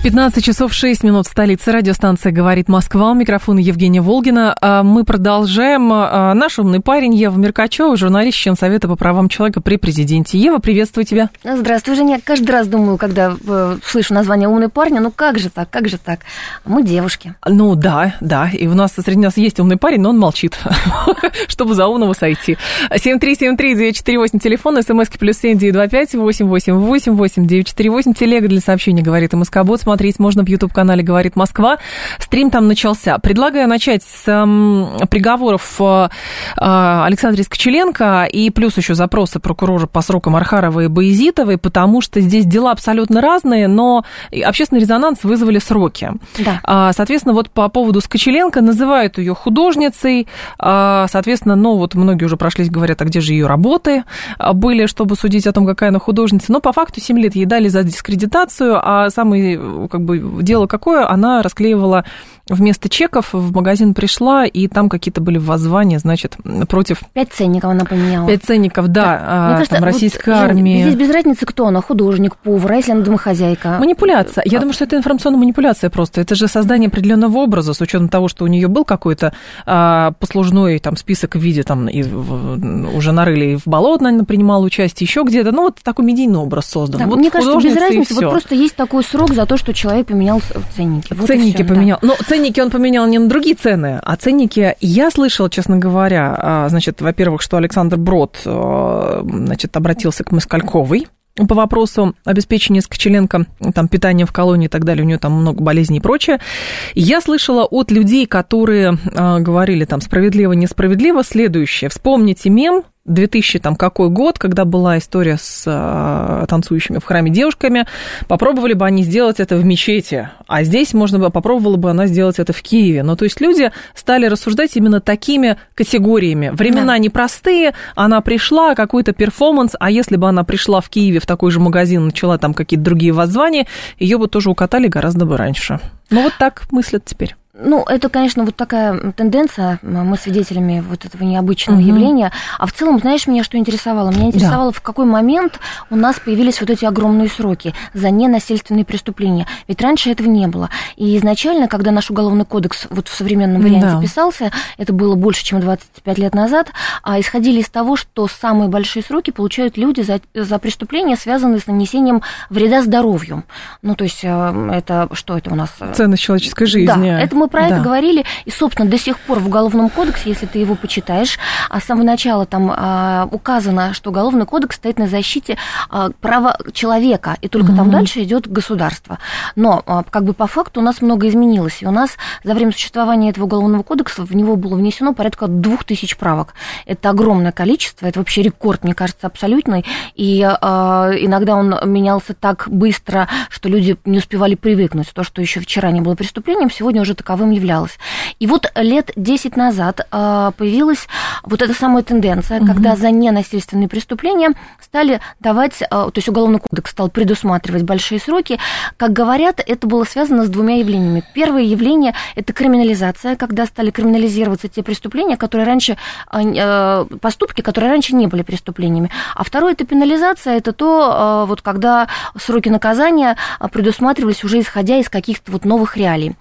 15 часов 6 минут в столице. Радиостанция «Говорит Москва». У микрофона Евгения Волгина. А, мы продолжаем. А, наш умный парень Ева Меркачева, журналист, член Совета по правам человека при президенте. Ева, приветствую тебя. Здравствуй, Женя. Каждый раз думаю, когда э, слышу название «умный парень», ну как же так, как же так? Мы девушки. Ну да, да. И у нас среди нас есть умный парень, но он молчит, чтобы за умного сойти. 7373948, телефон, смски плюс 7925 888 8948, телега для сообщений «Говорит МСК-бот» смотреть можно в YouTube-канале «Говорит Москва». Стрим там начался. Предлагаю начать с э, приговоров э, Александра Скочеленко и плюс еще запросы прокурора по срокам Архаровой и Боязитовой, потому что здесь дела абсолютно разные, но общественный резонанс вызвали сроки. Да. А, соответственно, вот по поводу Скочеленко называют ее художницей, а, соответственно, ну вот многие уже прошлись, говорят, а где же ее работы были, чтобы судить о том, какая она художница, но по факту 7 лет ей дали за дискредитацию, а самый как бы дело какое, она расклеивала вместо чеков в магазин пришла, и там какие-то были воззвания, значит, против... Пять ценников она поменяла. Пять ценников, да, да. А, Мне кажется, там, российской вот, армии. Здесь без разницы, кто она, художник, повар, а если она домохозяйка. Манипуляция. Я а... думаю, что это информационная манипуляция просто. Это же создание определенного образа, с учетом того, что у нее был какой-то а, послужной там список в виде, там, и в, уже нарыли и в болот, наверное, принимала участие, еще где-то. Ну, вот такой медийный образ создан. Да, вот мне кажется, без разницы, вот просто есть такой срок за то, что человек поменял ценники. Вот ценники поменял. Да. Но ценники он поменял не на другие цены, а ценники... Я слышала, честно говоря, а, значит, во-первых, что Александр Брод, а, значит, обратился к Москальковой, по вопросу обеспечения Скочеленко там, питанием в колонии и так далее, у нее там много болезней и прочее. Я слышала от людей, которые э, говорили там справедливо, несправедливо, следующее. Вспомните мем 2000 там какой год, когда была история с а, танцующими в храме девушками, попробовали бы они сделать это в мечети, а здесь можно бы попробовала бы она сделать это в Киеве. Ну, то есть люди стали рассуждать именно такими категориями. Времена да. непростые, она пришла, какой-то перформанс, а если бы она пришла в Киеве в такой же магазин, начала там какие-то другие воззвания, ее бы тоже укатали гораздо бы раньше. Ну, вот так мыслят теперь. Ну, это, конечно, вот такая тенденция, мы свидетелями вот этого необычного угу. явления. А в целом, знаешь, меня что интересовало? Меня интересовало, да. в какой момент у нас появились вот эти огромные сроки за ненасильственные преступления. Ведь раньше этого не было. И изначально, когда наш уголовный кодекс вот в современном варианте да. писался, это было больше, чем 25 лет назад, а исходили из того, что самые большие сроки получают люди за, за преступления, связанные с нанесением вреда здоровью. Ну, то есть, э, это что это у нас? Ценность человеческой жизни. Да, это мы про да. это говорили, и, собственно, до сих пор в Уголовном кодексе, если ты его почитаешь, а с самого начала там а, указано, что Уголовный кодекс стоит на защите а, права человека, и только угу. там дальше идет государство. Но а, как бы по факту у нас много изменилось, и у нас за время существования этого Уголовного кодекса в него было внесено порядка двух тысяч правок. Это огромное количество, это вообще рекорд, мне кажется, абсолютный, и а, иногда он менялся так быстро, что люди не успевали привыкнуть. То, что еще вчера не было преступлением, сегодня уже таковым таковым являлось. И вот лет 10 назад а, появилась вот эта самая тенденция, угу. когда за ненасильственные преступления стали давать, а, то есть Уголовный кодекс стал предусматривать большие сроки. Как говорят, это было связано с двумя явлениями. Первое явление – это криминализация, когда стали криминализироваться те преступления, которые раньше, а, поступки, которые раньше не были преступлениями. А второе – это пенализация, это то, вот когда сроки наказания предусматривались уже исходя из каких-то вот новых реалий.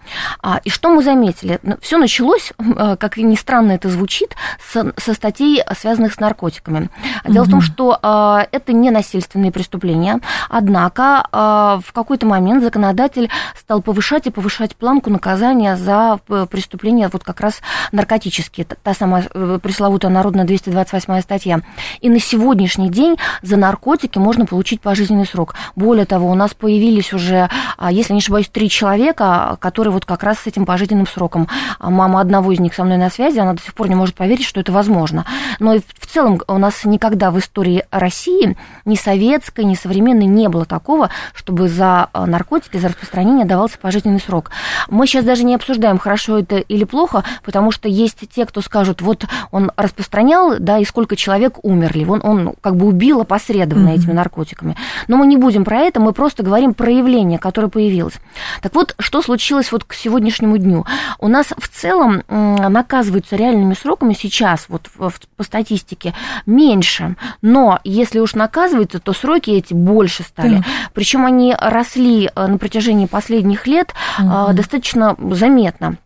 И что мы заметили? Ну, Все началось, э, как ни странно это звучит, со, со статей, связанных с наркотиками. Дело угу. в том, что э, это не насильственные преступления, однако э, в какой-то момент законодатель стал повышать и повышать планку наказания за преступления вот как раз наркотические, та самая пресловутая народная 228 статья. И на сегодняшний день за наркотики можно получить пожизненный срок. Более того, у нас появились уже, если не ошибаюсь, три человека, которые вот как раз с этим пожизненным сроком. А мама одного из них со мной на связи, она до сих пор не может поверить, что это возможно. Но и в целом у нас никогда в истории России ни советской, ни современной не было такого, чтобы за наркотики, за распространение давался пожизненный срок. Мы сейчас даже не обсуждаем, хорошо это или плохо, потому что есть те, кто скажут, вот он распространял, да, и сколько человек умерли, он, он как бы убил опосредованно mm-hmm. этими наркотиками. Но мы не будем про это, мы просто говорим про явление, которое появилось. Так вот, что случилось вот к сегодняшнему дню? У нас в целом наказываются реальными сроками сейчас, вот по статистике, меньше, но если уж наказываются, то сроки эти больше стали. Причем они росли э, на протяжении последних лет угу. достаточно заметно.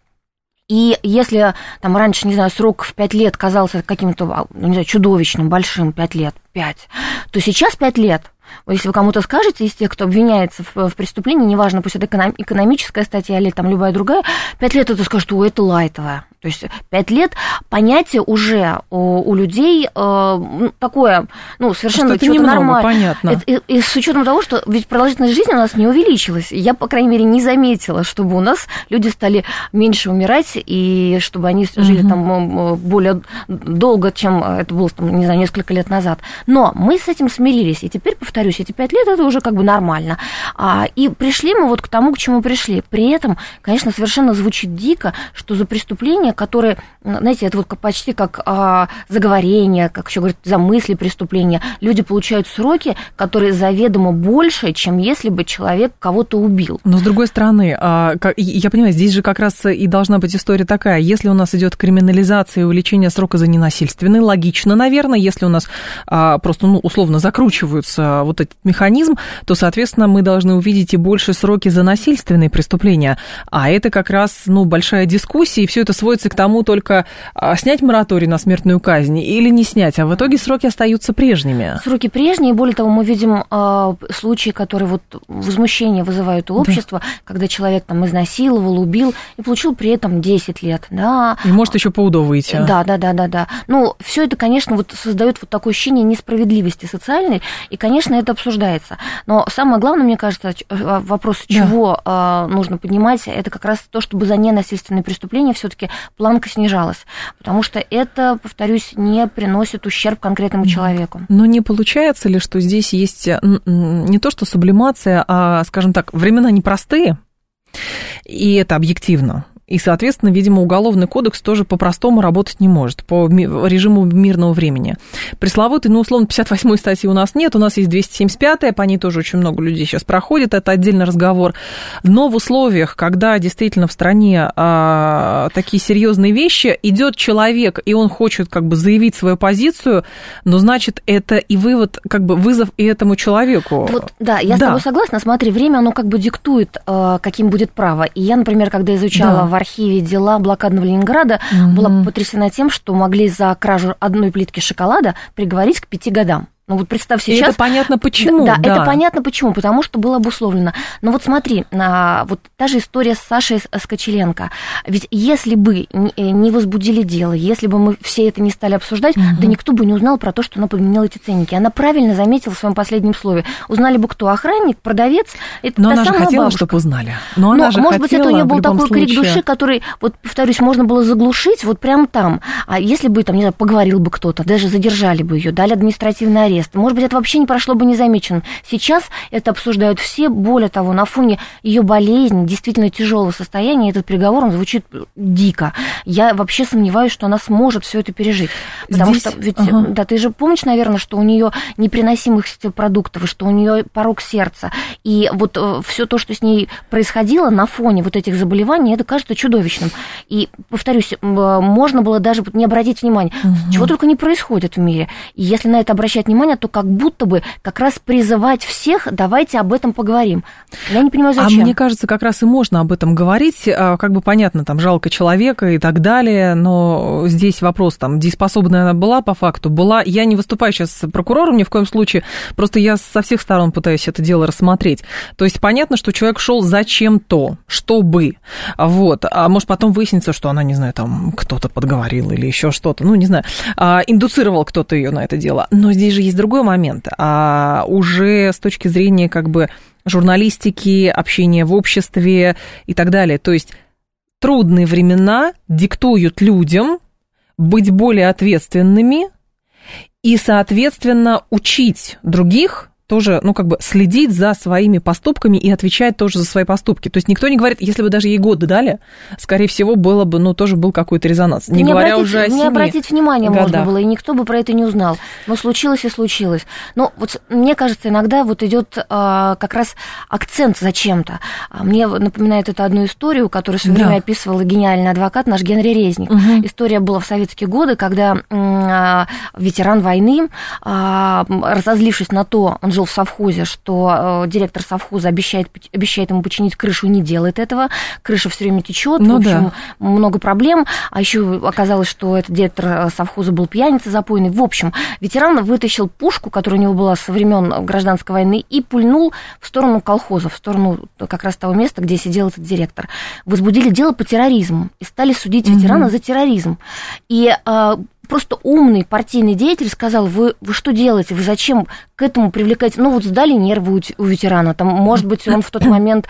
И если там раньше, не знаю, срок в 5 лет казался каким-то, а, ну, не знаю, чудовищным, большим, 5 лет, 5, то сейчас 5 лет если вы кому-то скажете из тех, кто обвиняется в, в преступлении, неважно, пусть это экономическая статья или там любая другая, пять лет это скажут, что это лайтовая. То есть пять лет понятие уже у, у людей э, такое, ну, совершенно что это нормально. понятно. Это, и, и с учетом того, что ведь продолжительность жизни у нас не увеличилась. Я, по крайней мере, не заметила, чтобы у нас люди стали меньше умирать, и чтобы они жили угу. там более долго, чем это было, там, не знаю, несколько лет назад. Но мы с этим смирились, и теперь, повторюсь, эти пять лет это уже как бы нормально. А, и пришли мы вот к тому, к чему пришли. При этом, конечно, совершенно звучит дико, что за преступления, которые, знаете, это вот почти как а, заговорение, как еще говорят, за мысли преступления. Люди получают сроки, которые заведомо больше, чем если бы человек кого-то убил. Но с другой стороны, а, я понимаю, здесь же как раз и должна быть история такая. Если у нас идет криминализация и увеличение срока за ненасильственный, логично, наверное, если у нас а, просто, ну, условно закручиваются вот этот механизм, то, соответственно, мы должны увидеть и больше сроки за насильственные преступления. А это как раз, ну, большая дискуссия, и все это сводится к тому только а, снять мораторий на смертную казнь или не снять, а в итоге сроки остаются прежними. Сроки прежние, более того, мы видим э, случаи, которые вот возмущение вызывают у общества, да. когда человек там изнасиловал, убил и получил при этом 10 лет, да. И может еще по УДО выйти. Да, да, да, да, да. Ну, все это, конечно, вот создает вот такое ощущение несправедливости социальной, и, конечно, это обсуждается. Но самое главное, мне кажется, вопрос, чего да. э, нужно поднимать, это как раз то, чтобы за ненасильственные преступления все-таки планка снижалась, потому что это, повторюсь, не приносит ущерб конкретному человеку. Но не получается ли, что здесь есть не то что сублимация, а, скажем так, времена непростые, и это объективно. И, соответственно, видимо, уголовный кодекс тоже по-простому работать не может, по режиму мирного времени. Пресловутый, ну, условно, 58-й статьи у нас нет, у нас есть 275-я, по ней тоже очень много людей сейчас проходит, это отдельный разговор. Но в условиях, когда действительно в стране а, такие серьезные вещи, идет человек, и он хочет как бы заявить свою позицию, но значит, это и вывод, как бы вызов и этому человеку. Вот, да, я да. с тобой согласна. Смотри, время, оно как бы диктует, а, каким будет право. И я, например, когда изучала да архиве дела блокадного Ленинграда, угу. была потрясена тем, что могли за кражу одной плитки шоколада приговорить к пяти годам. Ну вот представь сейчас... И это понятно почему. Да, да, это понятно почему, потому что было обусловлено. Но вот смотри, а, вот та же история с Сашей Скочеленко. Ведь если бы не возбудили дело, если бы мы все это не стали обсуждать, угу. да никто бы не узнал про то, что она подменила эти ценники. Она правильно заметила в своем последнем слове. Узнали бы кто? Охранник, продавец? Это Но она же хотела, бабушка. чтобы узнали. Но, она Но же может хотела, быть, это у нее был такой случае. крик души, который, вот повторюсь, можно было заглушить вот прямо там. А если бы, там, не знаю, поговорил бы кто-то, даже задержали бы ее, дали административный арест. Может быть, это вообще не прошло бы незамеченным. Сейчас это обсуждают все. Более того, на фоне ее болезни, действительно тяжелого состояния, этот приговор, он звучит дико. Я вообще сомневаюсь, что она сможет все это пережить. Потому Здесь... что, ведь, ага. да, ты же помнишь, наверное, что у нее непереносимость продуктов, что у нее порог сердца. И вот э, все то, что с ней происходило на фоне вот этих заболеваний, это кажется чудовищным. И, повторюсь, можно было даже не обратить внимания, угу. чего только не происходит в мире. И если на это обращать внимание, внимание, то как будто бы как раз призывать всех, давайте об этом поговорим. Я не понимаю, а зачем. А мне кажется, как раз и можно об этом говорить. А, как бы понятно, там жалко человека и так далее, но здесь вопрос, там, дееспособная она была по факту, была. Я не выступаю сейчас прокурором ни в коем случае, просто я со всех сторон пытаюсь это дело рассмотреть. То есть понятно, что человек шел зачем-то, чтобы. Вот. А может потом выяснится, что она, не знаю, там кто-то подговорил или еще что-то, ну, не знаю, а, индуцировал кто-то ее на это дело. Но здесь же есть другой момент. А уже с точки зрения как бы журналистики, общения в обществе и так далее. То есть трудные времена диктуют людям быть более ответственными и, соответственно, учить других тоже, ну, как бы следить за своими поступками и отвечать тоже за свои поступки. То есть никто не говорит, если бы даже ей годы дали, скорее всего, было бы, ну, тоже был какой-то резонанс. Не, не говоря обратить, уже о Не обратить внимания годах. можно было, и никто бы про это не узнал. Но случилось и случилось. Но вот мне кажется, иногда вот идет а, как раз акцент зачем-то. А, мне напоминает это одну историю, которую в свое да. время описывал гениальный адвокат наш Генри Резник. Угу. История была в советские годы, когда а, ветеран войны, а, разозлившись на то, он жил жил в совхозе, что э, директор совхоза обещает, обещает ему починить крышу, не делает этого. Крыша все время течет, ну, в общем, да. много проблем. А еще оказалось, что этот директор э, совхоза был пьяница запойный. В общем, ветеран вытащил пушку, которая у него была со времен гражданской войны, и пульнул в сторону колхоза, в сторону как раз того места, где сидел этот директор. Возбудили дело по терроризму и стали судить ветерана угу. за терроризм. И э, просто умный партийный деятель сказал, вы, вы что делаете, вы зачем к этому привлекаете? Ну, вот сдали нервы у, у ветерана, там, может быть, он в тот момент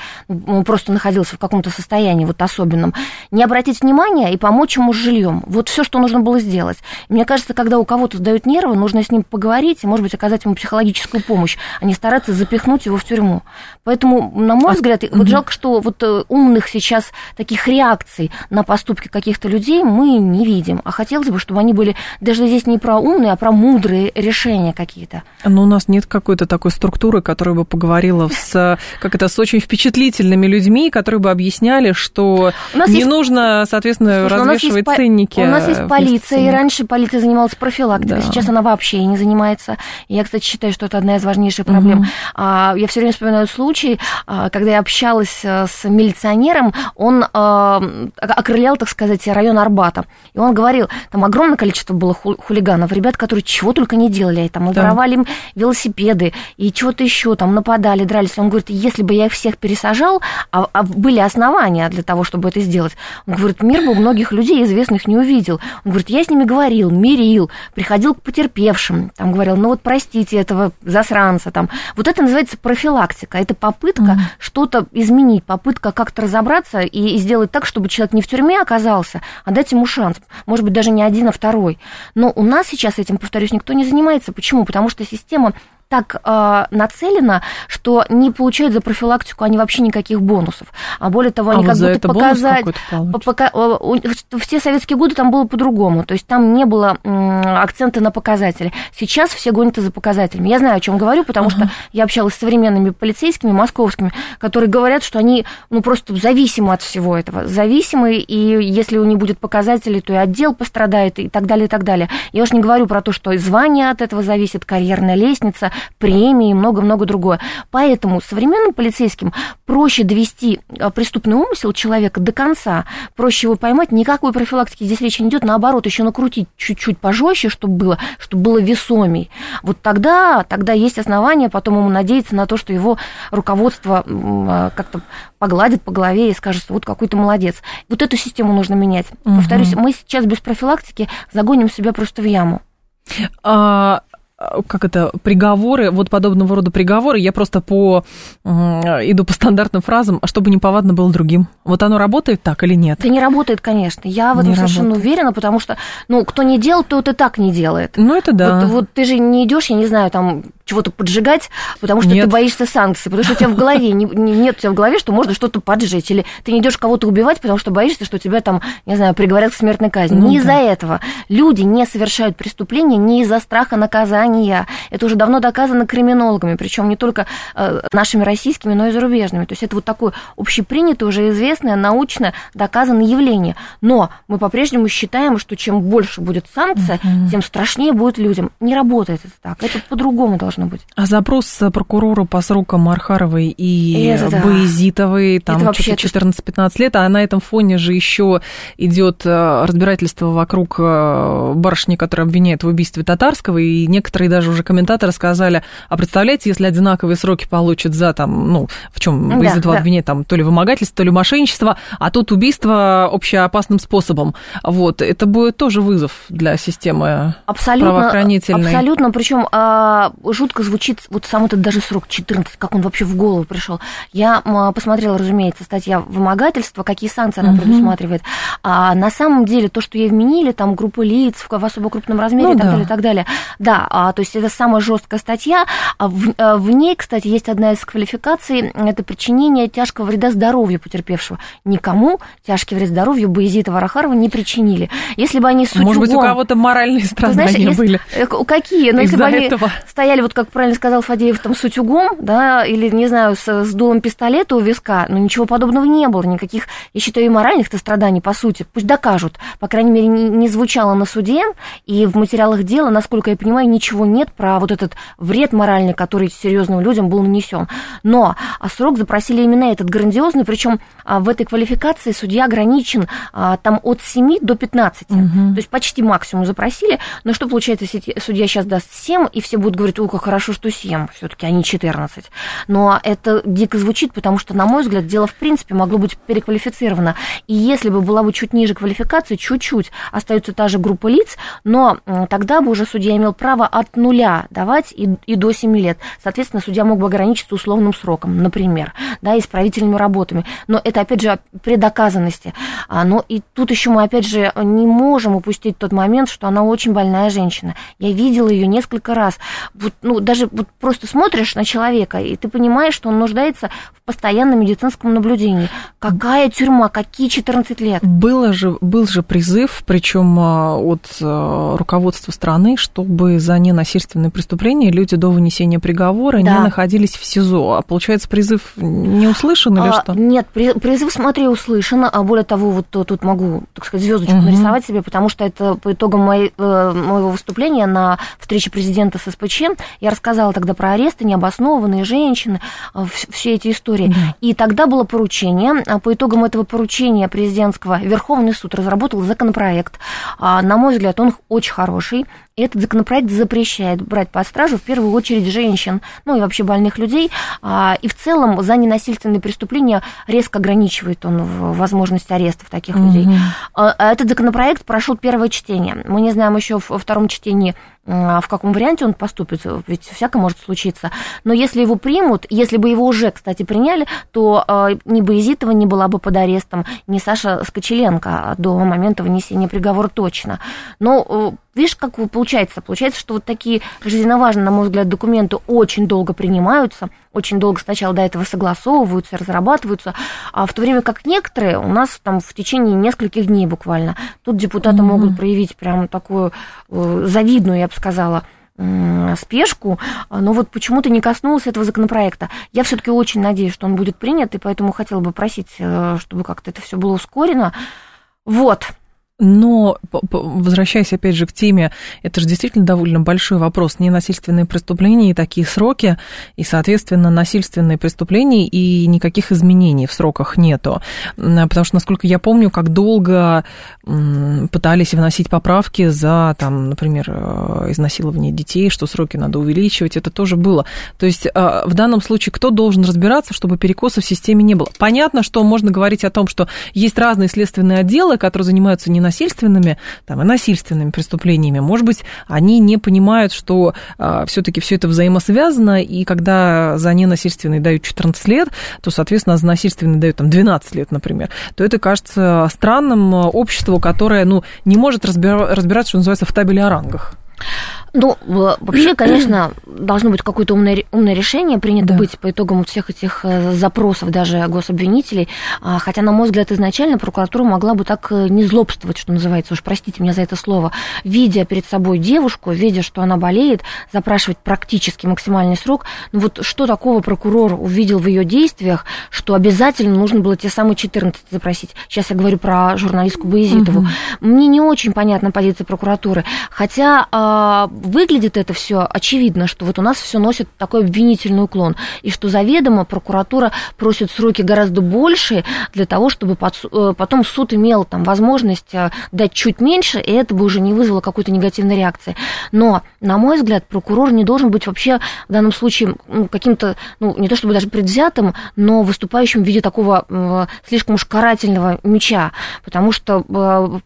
просто находился в каком-то состоянии вот особенном. Не обратить внимания и помочь ему с жильем. Вот все, что нужно было сделать. Мне кажется, когда у кого-то сдают нервы, нужно с ним поговорить и, может быть, оказать ему психологическую помощь, а не стараться запихнуть его в тюрьму. Поэтому, на мой а, взгляд, вот жалко, что вот э, умных сейчас таких реакций на поступки каких-то людей мы не видим. А хотелось бы, чтобы они были были даже здесь не про умные, а про мудрые решения какие-то. Но у нас нет какой-то такой структуры, которая бы поговорила с, как это, с очень впечатлительными людьми, которые бы объясняли, что не есть... нужно, соответственно, Слушай, развешивать у ценники. У нас есть полиция, и раньше полиция занималась профилактикой, да. сейчас она вообще не занимается. Я, кстати, считаю, что это одна из важнейших проблем. Угу. Я все время вспоминаю случай, а, когда я общалась э, с милиционером, он а, окрылял, так сказать, район Арбата. И он говорил, там огромное количество количество было хулиганов, ребят, которые чего только не делали, там, да. воровали им велосипеды и чего-то еще, там, нападали, дрались. Он говорит, если бы я их всех пересажал, а, а были основания для того, чтобы это сделать, он говорит, мир бы многих людей известных не увидел. Он говорит, я с ними говорил, мирил, приходил к потерпевшим, там, говорил, ну вот простите этого засранца, там. Вот это называется профилактика, это попытка mm. что-то изменить, попытка как-то разобраться и сделать так, чтобы человек не в тюрьме оказался, а дать ему шанс. Может быть, даже не один, а второй второй. Но у нас сейчас этим, повторюсь, никто не занимается. Почему? Потому что система так э, нацелена, что не получают за профилактику они вообще никаких бонусов. А более того, они а как вот будто показать... Пока, в те советские годы там было по-другому. То есть там не было акцента на показатели. Сейчас все гонятся за показателями. Я знаю, о чем говорю, потому uh-huh. что я общалась с современными полицейскими, московскими, которые говорят, что они ну, просто зависимы от всего этого. Зависимы, и если у них будет показатели, то и отдел пострадает, и так далее, и так далее. Я уж не говорю про то, что звание от этого зависит, карьерная лестница, премии и много-много другое. Поэтому современным полицейским проще довести а, преступный умысел человека до конца, проще его поймать, никакой профилактики здесь речи не идет, наоборот, еще накрутить чуть-чуть пожестче, чтобы было, чтобы было весомей. Вот тогда, тогда есть основания потом ему надеяться на то, что его руководство а, как-то погладит по голове и скажет, вот какой то молодец. Вот эту систему нужно менять. Угу. Повторюсь, мы сейчас без профилактики загоним себя просто в яму. А, как это, приговоры, вот подобного рода приговоры, я просто по, иду по стандартным фразам, а чтобы не повадно было другим. Вот оно работает так или нет? Это не работает, конечно. Я в этом не совершенно работает. уверена, потому что, ну, кто не делал, тот и так не делает. Ну, это да. Вот, вот ты же не идешь, я не знаю, там, чего-то поджигать, потому что Нет. ты боишься санкций, потому что у тебя в голове не, не, нет у тебя в голове, что можно что-то поджечь, или ты не идешь кого-то убивать, потому что боишься, что тебя там, не знаю, приговорят к смертной казни. Ну, не да. из-за этого. Люди не совершают преступления не из-за страха наказания. Это уже давно доказано криминологами, причем не только э, нашими российскими, но и зарубежными. То есть это вот такое общепринятое, уже известное, научно доказанное явление. Но мы по-прежнему считаем, что чем больше будет санкция, uh-huh. тем страшнее будет людям. Не работает это так. Это по-другому должно должно быть. А запрос прокурору по срокам Архаровой и это, да. Боязитовой, там вообще 14-15 лет, а на этом фоне же еще идет э, разбирательство вокруг э, барышни, которая обвиняет в убийстве Татарского, и некоторые даже уже комментаторы сказали, а представляете, если одинаковые сроки получат за там, ну, в чем да, Боязитова да. обвиняет там то ли вымогательство, то ли мошенничество, а тут убийство общеопасным способом. Вот, это будет тоже вызов для системы абсолютно, правоохранительной. Абсолютно, причем а, жутко звучит вот сам этот даже срок 14, как он вообще в голову пришел. Я посмотрела, разумеется, статья вымогательства, какие санкции она предусматривает. А на самом деле то, что ей вменили, там группа лиц в, особо крупном размере ну, и так да. далее, и так далее. Да, а, то есть это самая жесткая статья. А в, а в ней, кстати, есть одна из квалификаций, это причинение тяжкого вреда здоровью потерпевшего. Никому тяжкий вред здоровью Боязита Варахарова не причинили. Если бы они с Может быть, у кого-то моральные страдания знаешь, были. Э, какие? Ну, если бы они этого. стояли, вот как правильно сказал Фадеев, там с утюгом, да, или, не знаю, с, с дулом пистолета у виска, ну, ничего подобного не было, никаких, я считаю, и моральных-то страданий, по сути. Пусть докажут. По крайней мере, не, не звучало на суде, и в материалах дела, насколько я понимаю, ничего нет про вот этот вред моральный, который серьезным людям был нанесен. Но а срок запросили именно этот грандиозный, причем а, в этой квалификации судья ограничен а, там от 7 до 15. Угу. То есть почти максимум запросили. Но что получается, если судья сейчас даст 7, и все будут говорить, как хорошо, что 7, все-таки, а не 14. Но это дико звучит, потому что, на мой взгляд, дело в принципе могло быть переквалифицировано. И если бы была бы чуть ниже квалификации, чуть-чуть остается та же группа лиц, но тогда бы уже судья имел право от нуля давать и, и до 7 лет. Соответственно, судья мог бы ограничиться условным сроком, например, да, исправительными работами. Но это, опять же, при доказанности. А, но и тут еще мы, опять же, не можем упустить тот момент, что она очень больная женщина. Я видела ее несколько раз. Вот, ну, даже вот просто смотришь на человека, и ты понимаешь, что он нуждается в постоянном медицинском наблюдении. Какая тюрьма, какие 14 лет? Было же, был же призыв, причем а, от а, руководства страны, чтобы за ненасильственные преступления люди до вынесения приговора да. не находились в СИЗО. А получается, призыв не услышан или а, что? Нет, призыв, смотри, услышан. А более того, вот тут могу, так сказать, звездочку угу. нарисовать себе, потому что это по итогам моей, э, моего выступления на встрече президента с СПЧ. Я рассказала тогда про аресты, необоснованные женщины, э, все эти истории. Да. И тогда было поручение. А по итогам этого поручения президентского Верховный суд разработал законопроект. А, на мой взгляд, он очень хороший. Этот законопроект запрещает брать под стражу в первую очередь женщин, ну и вообще больных людей. А, и в целом за ненасильственные преступления резко ограничивает он возможность арестов таких mm-hmm. людей. Этот законопроект прошел первое чтение. Мы не знаем еще во втором чтении, в каком варианте он поступит, ведь всякое может случиться. Но если его примут, если бы его уже, кстати, приняли, то ни Боязитова не была бы под арестом, ни Саша Скочеленко до момента вынесения приговора точно. Но Видишь, как получается? Получается, что вот такие жизненно важные, на мой взгляд, документы очень долго принимаются, очень долго сначала до этого согласовываются, разрабатываются, а в то время как некоторые у нас там в течение нескольких дней буквально. Тут депутаты mm-hmm. могут проявить прям такую э, завидную, я бы сказала, спешку, но вот почему-то не коснулся этого законопроекта. Я все-таки очень надеюсь, что он будет принят, и поэтому хотела бы просить, э, чтобы как-то это все было ускорено. Вот. Но, возвращаясь опять же к теме, это же действительно довольно большой вопрос. Ненасильственные преступления и такие сроки, и, соответственно, насильственные преступления, и никаких изменений в сроках нету. Потому что, насколько я помню, как долго пытались вносить поправки за, там, например, э, изнасилование детей, что сроки надо увеличивать, это тоже было. То есть э, в данном случае кто должен разбираться, чтобы перекоса в системе не было? Понятно, что можно говорить о том, что есть разные следственные отделы, которые занимаются ненасильственными насильственными там, и насильственными преступлениями. Может быть, они не понимают, что а, все-таки все это взаимосвязано, и когда за ненасильственный дают 14 лет, то, соответственно, за насильственный дают там, 12 лет, например, то это кажется странным обществу, которое ну, не может разбираться, что называется, в табеле о рангах. Ну, вообще, конечно, должно быть какое-то умное, умное решение принято да. быть по итогам всех этих э, запросов даже гособвинителей. А, хотя, на мой взгляд, изначально прокуратура могла бы так э, не злобствовать, что называется, уж простите меня за это слово, видя перед собой девушку, видя, что она болеет, запрашивать практически максимальный срок. Ну вот что такого прокурор увидел в ее действиях, что обязательно нужно было те самые 14 запросить. Сейчас я говорю про журналистку Боязитову. Угу. Мне не очень понятна позиция прокуратуры. Хотя а, выглядит это все очевидно, что вот у нас все носит такой обвинительный уклон, и что заведомо прокуратура просит сроки гораздо больше для того, чтобы э, потом суд имел там возможность э, дать чуть меньше, и это бы уже не вызвало какой-то негативной реакции. Но, на мой взгляд, прокурор не должен быть вообще в данном случае ну, каким-то, ну, не то чтобы даже предвзятым, но выступающим в виде такого э, слишком уж карательного меча, потому что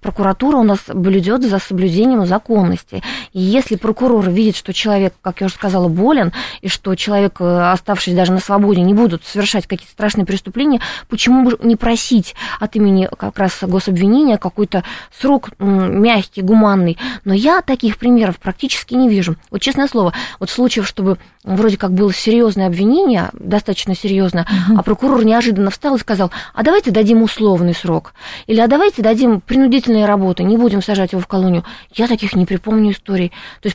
прокуратура у нас блюдет за соблюдением законности. И если прокурор видит, что человек, как я уже сказала, болен, и что человек, э, оставшись даже на свободе, не будут совершать какие-то страшные преступления, почему бы не просить от имени как раз гособвинения какой-то срок мягкий, гуманный? Но я таких примеров практически не вижу. Вот честное слово, вот случаев, чтобы вроде как было серьезное обвинение, достаточно серьезное, а прокурор неожиданно встал и сказал, а давайте дадим условный срок, или а давайте дадим принудительные работы, не будем сажать его в колонию. Я таких не припомню историй. То есть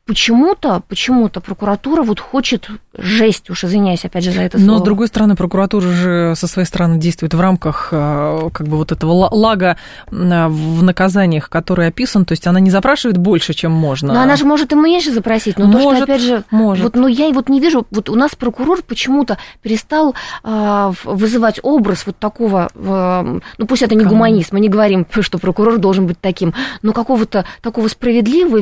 почему-то, почему-то прокуратура вот хочет жесть, уж извиняюсь опять же за это слово. Но, с другой стороны, прокуратура же со своей стороны действует в рамках э, как бы вот этого лага э, в наказаниях, который описан, то есть она не запрашивает больше, чем можно. Но она же может и меньше запросить, но может, то, что, опять же, может. вот, но я вот не вижу, вот у нас прокурор почему-то перестал э, вызывать образ вот такого, ну пусть это не гуманизм, мы не говорим, что прокурор должен быть таким, но какого-то такого справедливого и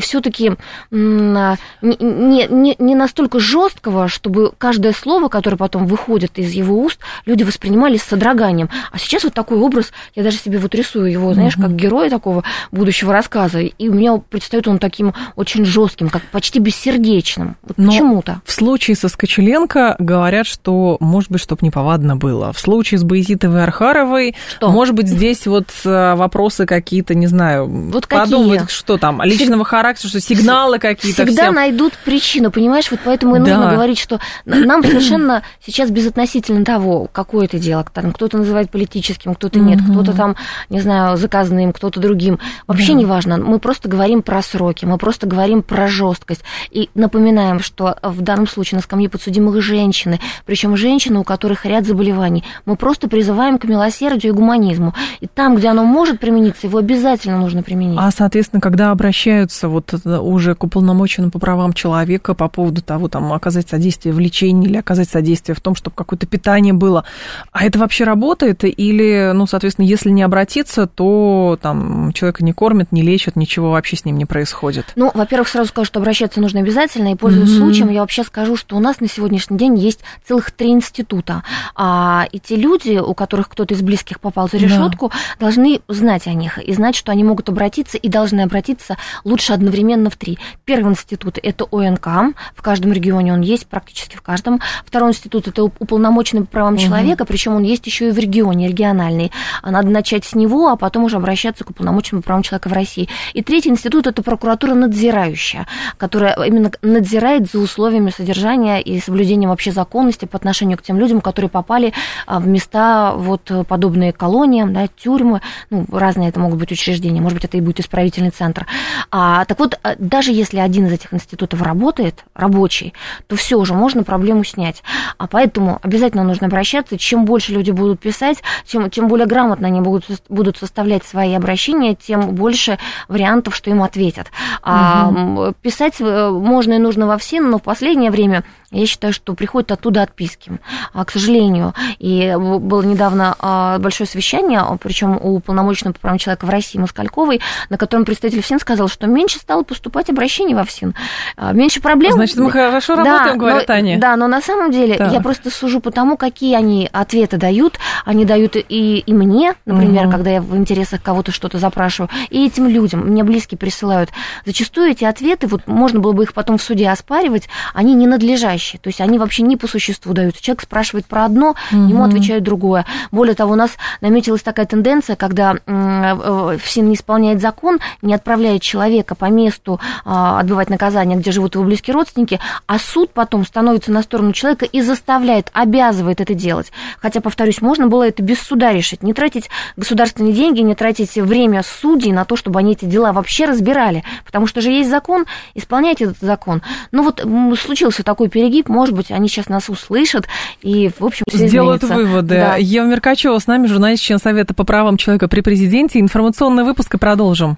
все-таки не, не, не настолько жесткого, чтобы каждое слово, которое потом выходит из его уст, люди воспринимали с содроганием. А сейчас вот такой образ, я даже себе вот рисую его, знаешь, угу. как героя такого будущего рассказа, и у меня предстает он таким очень жестким, как почти бессердечным. Вот почему-то. В случае со Скочеленко говорят, что, может быть, чтобы неповадно было. В случае с Боязитовой Архаровой, что? может быть, здесь вот э, вопросы какие-то, не знаю, вот подумать, какие? что там, личного характера, что сигналы какие-то. Всегда всем. найдут причину, понимаешь? Вот поэтому и нужно да. говорить, что нам совершенно сейчас безотносительно того, какое это дело. Там кто-то называет политическим, кто-то нет, угу. кто-то там, не знаю, заказанным, кто-то другим. Вообще да. не важно. Мы просто говорим про сроки, мы просто говорим про жесткость. И напоминаем, что в данном случае на скамье подсудимых женщины, причем женщины, у которых ряд заболеваний. Мы просто призываем к милосердию и гуманизму. И там, где оно может примениться, его обязательно нужно применить. А, соответственно, когда обращаются вот уже к уполномоченным по правам человека по поводу того, там, оказать содействие в лечении или оказать содействие в том, чтобы какое-то питание было. А это вообще работает? Или, ну, соответственно, если не обратиться, то там человека не кормят, не лечат, ничего вообще с ним не происходит? Ну, во-первых, сразу скажу, что обращаться нужно обязательно, и пользуясь mm-hmm. случаем, я вообще скажу, что у нас на сегодняшний день есть целых три института. А эти люди, у которых кто-то из близких попал за решетку, да. должны знать о них и знать, что они могут обратиться и должны обратиться лучше одновременно в три. Первый институт – это ОНК, в каждом регионе он есть, практически в каждом. Второй институт – это уполномоченный по правам угу. человека, причем он есть еще и в регионе, региональный. Надо начать с него, а потом уже обращаться к уполномоченному по правам человека в России. И третий институт – это прокуратура надзирающая, которая именно надзирает за условиями содержания и соблюдением вообще законности по отношению к тем людям, которые попали а, в места вот подобные колониям, да, тюрьмы, ну, разные это могут быть учреждения, может быть, это и будет исправительный центр. А, так вот, а, даже если один из этих институтов работает, рабочий, то все уже можно проблему снять. А поэтому обязательно нужно обращаться. Чем больше люди будут писать, чем, чем более грамотно они будут, будут составлять свои обращения, тем больше вариантов, что им ответят. Угу. А, писать э, можно и нужно во все, но в последнее время я считаю, что приходят оттуда отписки, а, к сожалению. И было недавно а, большое совещание, причем у полномоченного по правам человека в России Москальковой, на котором представитель ФСИН сказал, что меньше стало поступать обращений во ФСИН, а, меньше проблем. Значит, мы хорошо да, работаем, говорят но, они. Да, но на самом деле да. я просто сужу по тому, какие они ответы дают. Они дают и, и мне, например, угу. когда я в интересах кого-то что-то запрашиваю, и этим людям, мне близкие присылают. Зачастую эти ответы, вот можно было бы их потом в суде оспаривать, они не надлежащие надлежащие. То есть они вообще не по существу даются. Человек спрашивает про одно, угу. ему отвечают другое. Более того, у нас наметилась такая тенденция, когда ФСИН не исполняет закон, не отправляет человека по месту а, отбывать наказание, где живут его близкие родственники, а суд потом становится на сторону человека и заставляет, обязывает это делать. Хотя, повторюсь, можно было это без суда решить, не тратить государственные деньги, не тратить время судей на то, чтобы они эти дела вообще разбирали. Потому что же есть закон, исполняйте этот закон. Ну вот случился такой перегиб, перегиб, может быть, они сейчас нас услышат и, в общем, все Сделают изменится. выводы. Да. Ева Меркачева с нами, журналист, член Совета по правам человека при президенте. Информационный выпуск и продолжим.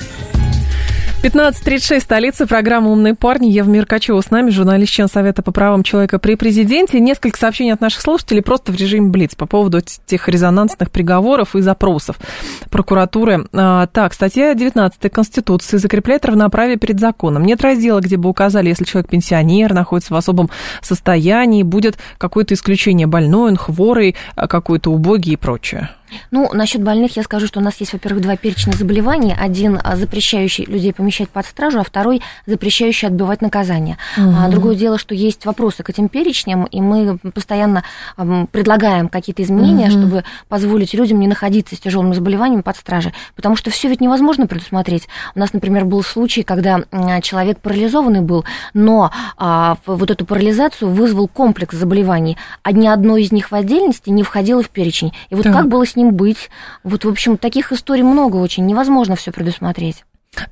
Парни 15.36, столица, программа «Умные парни». Ева Миркачева с нами, журналист, член Совета по правам человека при президенте. Несколько сообщений от наших слушателей просто в режиме Блиц по поводу тех резонансных приговоров и запросов прокуратуры. А, так, статья 19 Конституции закрепляет равноправие перед законом. Нет раздела, где бы указали, если человек пенсионер, находится в особом состоянии, будет какое-то исключение больной, он хворый, а, какой-то убогий и прочее. Ну, насчет больных я скажу, что у нас есть, во-первых, два перечня заболеваний. Один а, запрещающий людей помещать под стражу, а второй запрещающий отбывать наказание. Угу. А, другое дело, что есть вопросы к этим перечням, и мы постоянно а, предлагаем какие-то изменения, угу. чтобы позволить людям не находиться с тяжелыми заболеваниями под стражей. Потому что все ведь невозможно предусмотреть. У нас, например, был случай, когда человек парализованный был, но а, вот эту парализацию вызвал комплекс заболеваний, а ни одно из них в отдельности не входило в перечень. И вот так. как было с ним ним быть. Вот, в общем, таких историй много очень, невозможно все предусмотреть.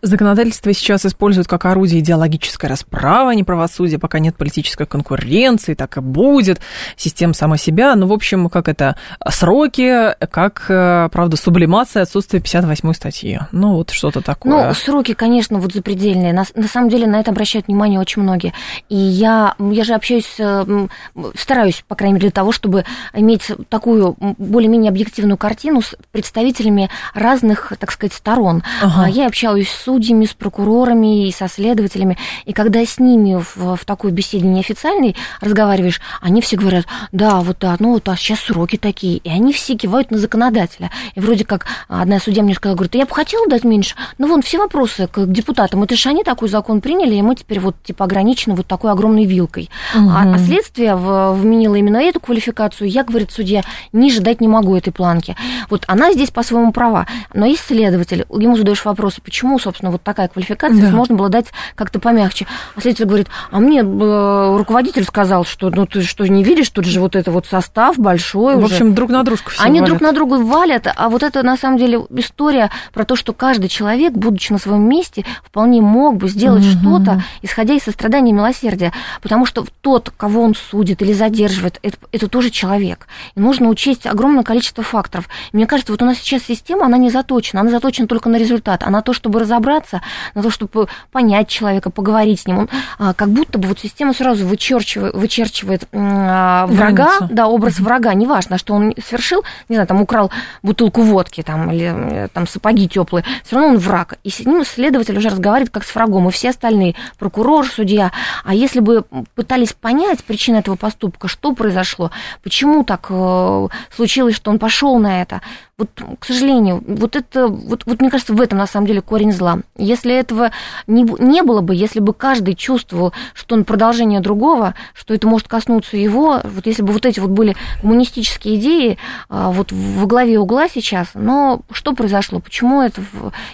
Законодательство сейчас используют как орудие идеологической расправы, а не правосудия, пока нет политической конкуренции, так и будет, система сама себя. Ну, в общем, как это, сроки, как, э, правда, сублимация отсутствия 58 статьи. Ну, вот что-то такое. Ну, сроки, конечно, вот запредельные. На, на самом деле на это обращают внимание очень многие. И я, я же общаюсь, э, стараюсь, по крайней мере, для того, чтобы иметь такую более-менее объективную картину с представителями разных, так сказать, сторон. Ага. Я общаюсь с судьями, с прокурорами и со следователями. И когда с ними в, в такой беседе неофициальной разговариваешь, они все говорят, да, вот да, ну вот а сейчас сроки такие. И они все кивают на законодателя. И вроде как одна судья мне сказала, говорит, я бы хотела дать меньше, но вон все вопросы к депутатам. Это же они такой закон приняли, и мы теперь вот типа ограничены вот такой огромной вилкой. Угу. А, а следствие вменило именно эту квалификацию. Я, говорит судья, ниже дать не могу этой планки. Вот она здесь по-своему права. Но есть следователь, ему задаешь вопросы, почему собственно, вот такая квалификация, да. можно было дать как-то помягче. А следователь говорит, а мне э, руководитель сказал, что ну ты что, не видишь, тут же вот это вот состав большой В уже. общем, друг на дружку все Они валят. друг на друга валят, а вот это на самом деле история про то, что каждый человек, будучи на своем месте, вполне мог бы сделать угу. что-то, исходя из сострадания и милосердия, потому что тот, кого он судит или задерживает, это, это тоже человек. И нужно учесть огромное количество факторов. Мне кажется, вот у нас сейчас система, она не заточена, она заточена только на результат, а на то, чтобы разобраться, на то, чтобы понять человека, поговорить с ним. Он а, как будто бы вот система сразу вычерчивает, вычерчивает а, врага, Границу. да, образ врага, неважно, что он совершил, не знаю, там украл бутылку водки там, или э, там сапоги теплые, все равно он враг. И с ним следователь уже разговаривает как с врагом, и все остальные, прокурор, судья. А если бы пытались понять причину этого поступка, что произошло, почему так э, случилось, что он пошел на это, вот, к сожалению, вот это, вот, вот мне кажется, в этом на самом деле корень зла. Если этого не, не было бы, если бы каждый чувствовал, что он продолжение другого, что это может коснуться его, вот если бы вот эти вот были коммунистические идеи а, вот в главе угла сейчас, но что произошло, почему это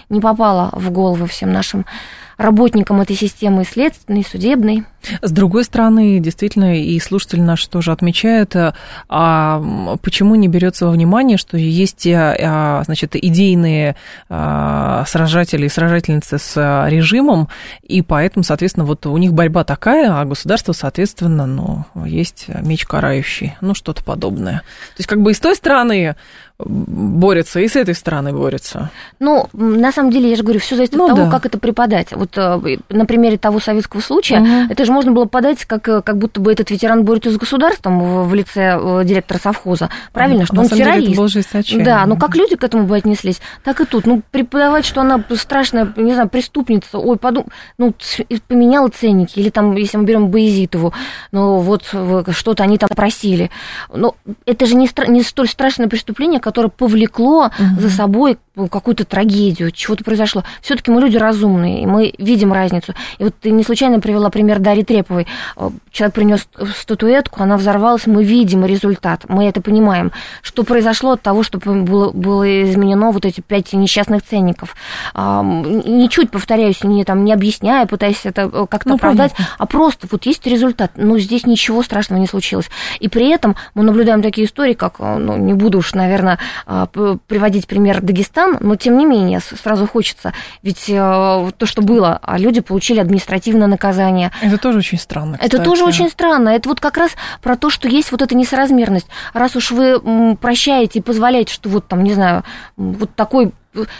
не попало в головы всем нашим работникам этой системы следственной, судебной. С другой стороны, действительно, и слушатели наши тоже отмечают, э, а почему не берется во внимание, что есть, э, а, значит, идейные а, сражатели и сражательницы с режимом, и поэтому, соответственно, вот у них борьба такая, а государство, соответственно, ну, есть меч карающий, ну, что-то подобное. То есть, как бы и с той стороны борется, и с этой стороны борется. Ну, на самом деле, я же говорю, все зависит ну, от того, да. как это преподать. Вот э, на примере того советского случая, угу. это же можно было подать, как, э, как будто бы этот ветеран борется с государством в, в лице э, директора совхоза. Правильно, а, что он террорист. Деле, это было да, ну как люди к этому бы отнеслись, так и тут. Ну, преподавать, что она страшная, не знаю, преступница, ой, подум... ну, поменяла ценники, или там, если мы берем Боязитову, ну, вот что-то они там просили. Но это же не, стра... не столь страшное преступление, которое повлекло угу. за собой какую-то трагедию, чего-то произошло. Все-таки мы люди разумные, и мы видим разницу. И вот ты не случайно привела пример Дарьи Треповой. Э, человек принес статуэтку, она взорвалась, мы видим результат, мы это понимаем. Что произошло от того, что было, было изменено вот эти пять несчастных ценников. Ничуть, повторяюсь, не, там, не объясняя, пытаясь это э, как-то ну, оправдать, понятно. а просто вот есть результат. Но здесь ничего страшного не случилось. И при этом мы наблюдаем такие истории, как, э, ну, не буду уж, наверное, приводить пример Дагестана, стран, но тем не менее сразу хочется, ведь э, то, что было, а люди получили административное наказание. Это тоже очень странно. Кстати. Это тоже очень странно. Это вот как раз про то, что есть вот эта несоразмерность. Раз уж вы прощаете и позволяете, что вот там, не знаю, вот такой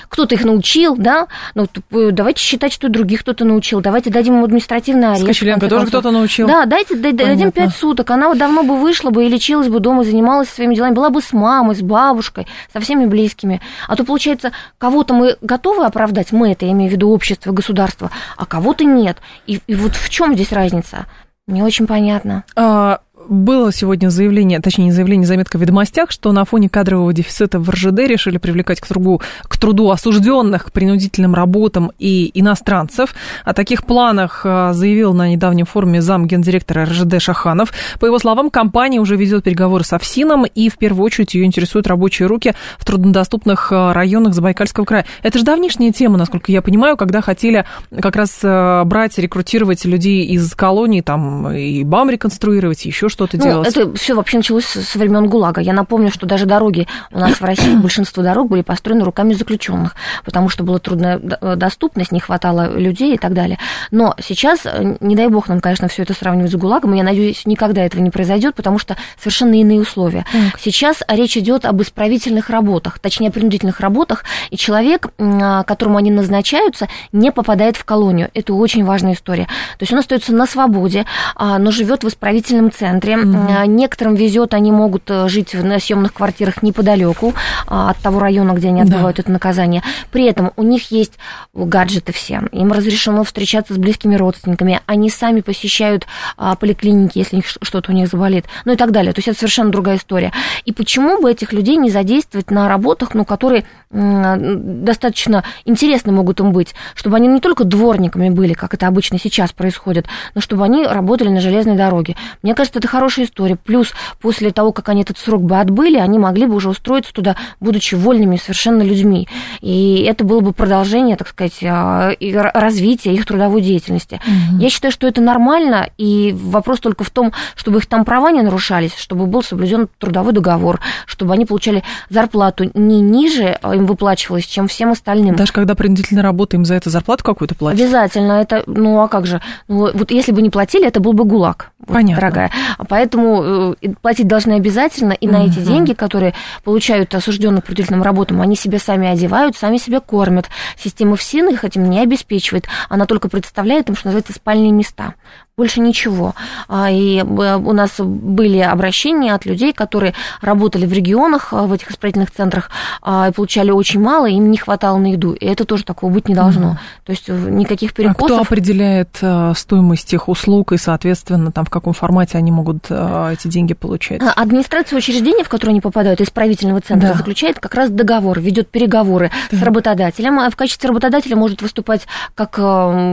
кто-то их научил, да, ну, давайте считать, что других кто-то научил, давайте дадим ему административный арест. Скачеленко тоже кто-то научил. Да, дайте, дадим пять суток, она вот давно бы вышла бы и лечилась бы дома, занималась своими делами, была бы с мамой, с бабушкой, со всеми близкими. А то, получается, кого-то мы готовы оправдать, мы это, я имею в виду общество, государство, а кого-то нет. И, и вот в чем здесь разница? Не очень понятно. А, было сегодня заявление, точнее, не заявление, заметка в ведомостях, что на фоне кадрового дефицита в РЖД решили привлекать к труду, к труду осужденных к принудительным работам и иностранцев. О таких планах а, заявил на недавнем форуме зам гендиректора РЖД Шаханов. По его словам, компания уже ведет переговоры с ФСИНом, и в первую очередь ее интересуют рабочие руки в труднодоступных а, районах Забайкальского края. Это же давнишняя тема, насколько я понимаю, когда хотели как раз а, брать, рекрутировать людей из колоний, там, и БАМ реконструировать, еще что-то ну, делать. Это все вообще началось со времен ГУЛАГа. Я напомню, что даже дороги у нас в России, большинство дорог были построены руками заключенных, потому что была трудная доступность, не хватало людей и так далее. Но сейчас, э, не дай бог нам, конечно, все это сравнивать с ГУЛАГом, я надеюсь, никогда этого не произойдет, потому что совершенно иные условия. Так. Сейчас речь идет об исправительных работах, точнее, о принудительных работах, и человек, а, которому они назначаются, не попадает в колонию. Это очень важная история. То есть он остается на свободе, а, но живет в исправительном центре центре. Угу. Некоторым везет, они могут э, жить на съемных квартирах неподалеку а, от того района, где они отбывают да. это наказание. При этом у них есть гаджеты все. Им разрешено встречаться с близкими родственниками. Они сами посещают а, поликлиники, если что-то у них заболит. Ну и так далее. То есть это совершенно другая история. И почему бы этих людей не задействовать на работах, ну, которые достаточно интересны могут им быть, чтобы они не только дворниками были, как это обычно сейчас происходит, но чтобы они работали на железной дороге. Мне кажется, это хорошая история. Плюс после того, как они этот срок бы отбыли, они могли бы уже устроиться туда, будучи вольными совершенно людьми. И это было бы продолжение, так сказать, а, развития их трудовой деятельности. Угу. Я считаю, что это нормально, и вопрос только в том, чтобы их там права не нарушались, чтобы был соблюден трудовой договор, чтобы они получали зарплату не ниже, а им выплачивалось, чем всем остальным. Даже когда принудительно работаем, за это зарплату какую-то платят? Обязательно. Это, ну а как же? Ну, вот если бы не платили, это был бы ГУЛАГ, Понятно. дорогая. Поэтому э, платить должны обязательно, и на эти деньги, которые получают осужденных к принудительным работам, они себя сами одевают, сами себя кормят. Система ФСИН их этим не обеспечивает. Она только предоставляет им, что называется, спальные места больше ничего. А, и у нас были обращения от людей, которые работали в регионах, а, в этих исправительных центрах, а, и получали очень мало, им не хватало на еду. И это тоже такого быть не должно. Mm. То есть никаких перекосов. А кто определяет стоимость их услуг и, соответственно, там в каком формате они могут эти деньги получать? Администрация учреждения, в которое они попадают, исправительного центра, да. заключает как раз договор, ведет переговоры да. с работодателем. В качестве работодателя может выступать как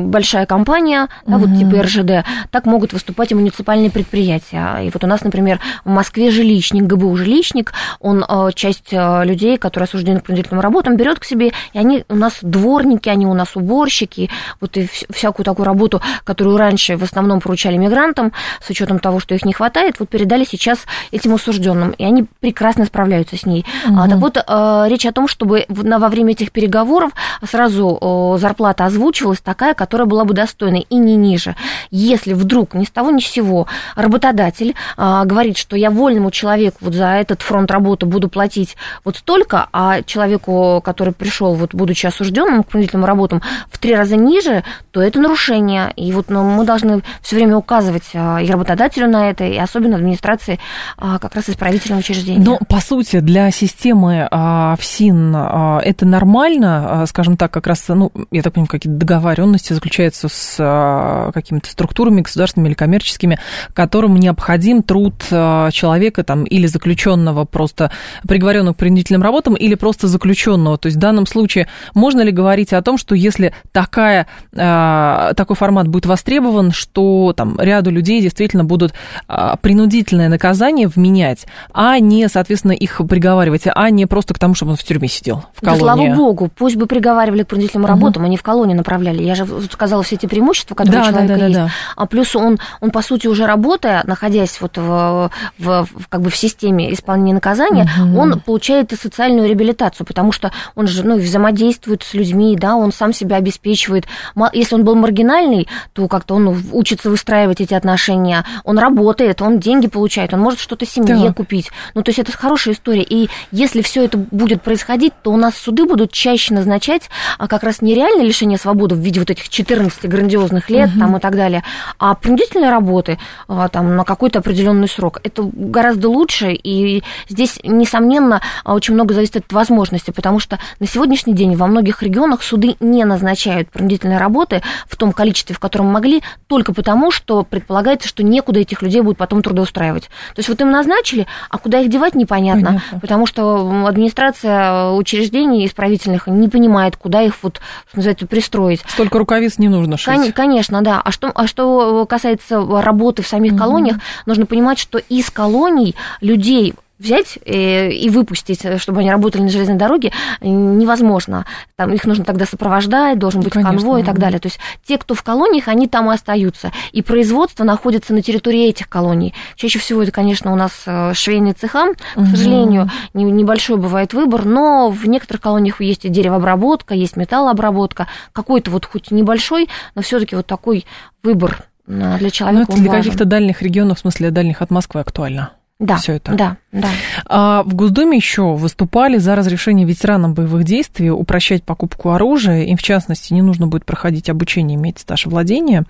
большая компания, да, вот типа РЖД, так могут выступать и муниципальные предприятия. И вот у нас, например, в Москве жилищник, ГБУ жилищник, он э, часть э, людей, которые осуждены к принудительным работам, берет к себе, и они у нас дворники, они у нас уборщики, вот и всякую такую работу, которую раньше в основном поручали мигрантам, с учетом того, что их не хватает, вот передали сейчас этим осужденным, и они прекрасно справляются с ней. Угу. Так вот, э, речь о том, чтобы во время этих переговоров сразу зарплата озвучивалась такая, которая была бы достойной и не ниже. Если если вдруг ни с того ни с сего работодатель а, говорит, что я вольному человеку вот за этот фронт работы буду платить вот столько, а человеку, который пришел, вот будучи осужденным к принудительным работам, в три раза ниже, то это нарушение. И вот ну, мы должны все время указывать а, и работодателю на это, и особенно администрации а, как раз исправительного учреждения. Но, по сути, для системы а, ФСИН а, это нормально, а, скажем так, как раз, ну, я так понимаю, какие-то договоренности заключаются с а, какими-то структурами, структурами государственными или коммерческими, которым необходим труд э, человека там, или заключенного, просто приговоренного к принудительным работам, или просто заключенного. То есть в данном случае можно ли говорить о том, что если такая, э, такой формат будет востребован, что там ряду людей действительно будут э, принудительное наказание вменять, а не, соответственно, их приговаривать, а не просто к тому, чтобы он в тюрьме сидел, в колонии. Да, слава богу, пусть бы приговаривали к принудительным работам, угу. а не в колонию направляли. Я же сказала все эти преимущества, которые да, у человека да, да, есть. Да, да. А плюс он, он по сути, уже работая, находясь вот в, в, в как бы в системе исполнения наказания, угу. он получает и социальную реабилитацию, потому что он же ну, взаимодействует с людьми, да, он сам себя обеспечивает. Если он был маргинальный, то как-то он учится выстраивать эти отношения, он работает, он деньги получает, он может что-то семье да. купить. Ну, то есть это хорошая история. И если все это будет происходить, то у нас суды будут чаще назначать а как раз нереальное лишение свободы в виде вот этих 14 грандиозных лет угу. там, и так далее, а принудительные работы а, там, на какой-то определенный срок. Это гораздо лучше, и здесь, несомненно, очень много зависит от возможности, потому что на сегодняшний день во многих регионах суды не назначают принудительные работы в том количестве, в котором могли, только потому, что предполагается, что некуда этих людей будет потом трудоустраивать. То есть вот им назначили, а куда их девать непонятно, Понятно. потому что администрация учреждений исправительных не понимает, куда их вот, что называется, пристроить. Столько рукавиц не нужно шить. Кон- конечно, да. А что, а что касается работы в самих колониях, нужно понимать, что из колоний людей взять э, и выпустить, э, чтобы они работали на железной дороге, невозможно. Там их нужно тогда сопровождать, должен быть Конечно, конвой и так далее. То есть те, кто в колониях, они там и остаются. И производство находится на территории этих колоний. Чаще всего это, конечно, у нас э, швейные цеха. К сожалению, небольшой бывает выбор, но в некоторых колониях есть и деревообработка, есть металлообработка. Какой-то вот хоть небольшой, но все-таки вот такой выбор для человека. Ну, это для каких-то дальних регионов, в смысле дальних от Москвы актуально да, все это. Да, да. А в Госдуме еще выступали за разрешение ветеранам боевых действий упрощать покупку оружия. Им, в частности, не нужно будет проходить обучение, иметь стаж владения.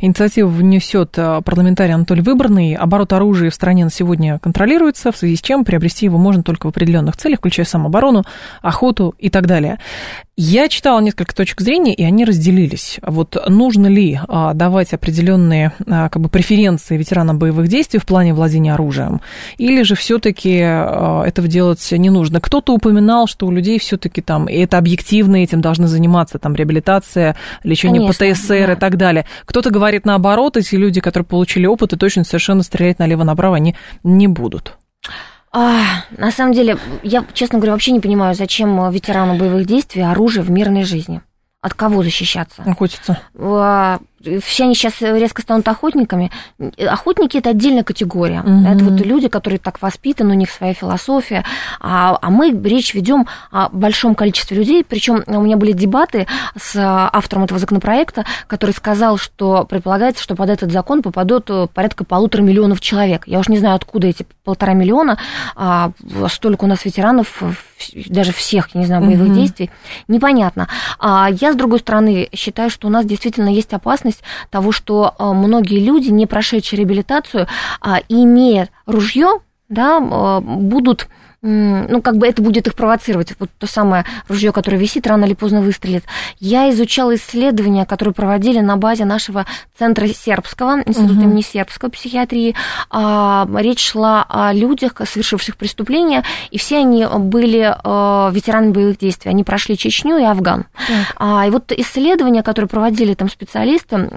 Инициативу внесет а, парламентарий Анатолий Выборный. Оборот оружия в стране на сегодня контролируется, в связи с чем приобрести его можно только в определенных целях, включая самооборону, охоту и так далее. Я читала несколько точек зрения, и они разделились. Вот нужно ли а, давать определенные а, как бы, преференции ветеранам боевых действий в плане владения оружием, или же все-таки а, этого делать не нужно? Кто-то упоминал, что у людей все-таки там, и это объективно, этим должны заниматься, там, реабилитация, лечение Конечно, ПТСР да. и так далее. Кто-то говорит наоборот, эти люди, которые получили опыт и точно совершенно стрелять налево-направо, они не будут. А, на самом деле, я, честно говоря, вообще не понимаю, зачем ветерану боевых действий оружие в мирной жизни. От кого защищаться? Хочется. А, все они сейчас резко станут охотниками. Охотники это отдельная категория. Угу. Это вот люди, которые так воспитаны, у них своя философия. А, а мы речь ведем о большом количестве людей. Причем у меня были дебаты с автором этого законопроекта, который сказал, что предполагается, что под этот закон попадут порядка полутора миллионов человек. Я уж не знаю, откуда эти полтора миллиона. А, столько у нас ветеранов, даже всех, я не знаю, боевых угу. действий. Непонятно. А я, с другой стороны, считаю, что у нас действительно есть опасность опасность того, что э, многие люди, не прошедшие реабилитацию, а, имея ружье, да, э, будут ну, как бы это будет их провоцировать. Вот то самое ружье, которое висит, рано или поздно выстрелит. Я изучала исследования, которые проводили на базе нашего центра сербского, института угу. имени сербского психиатрии. А, речь шла о людях, совершивших преступления, и все они были а, ветеранами боевых действий. Они прошли Чечню и Афган. А, и вот исследования, которые проводили там специалисты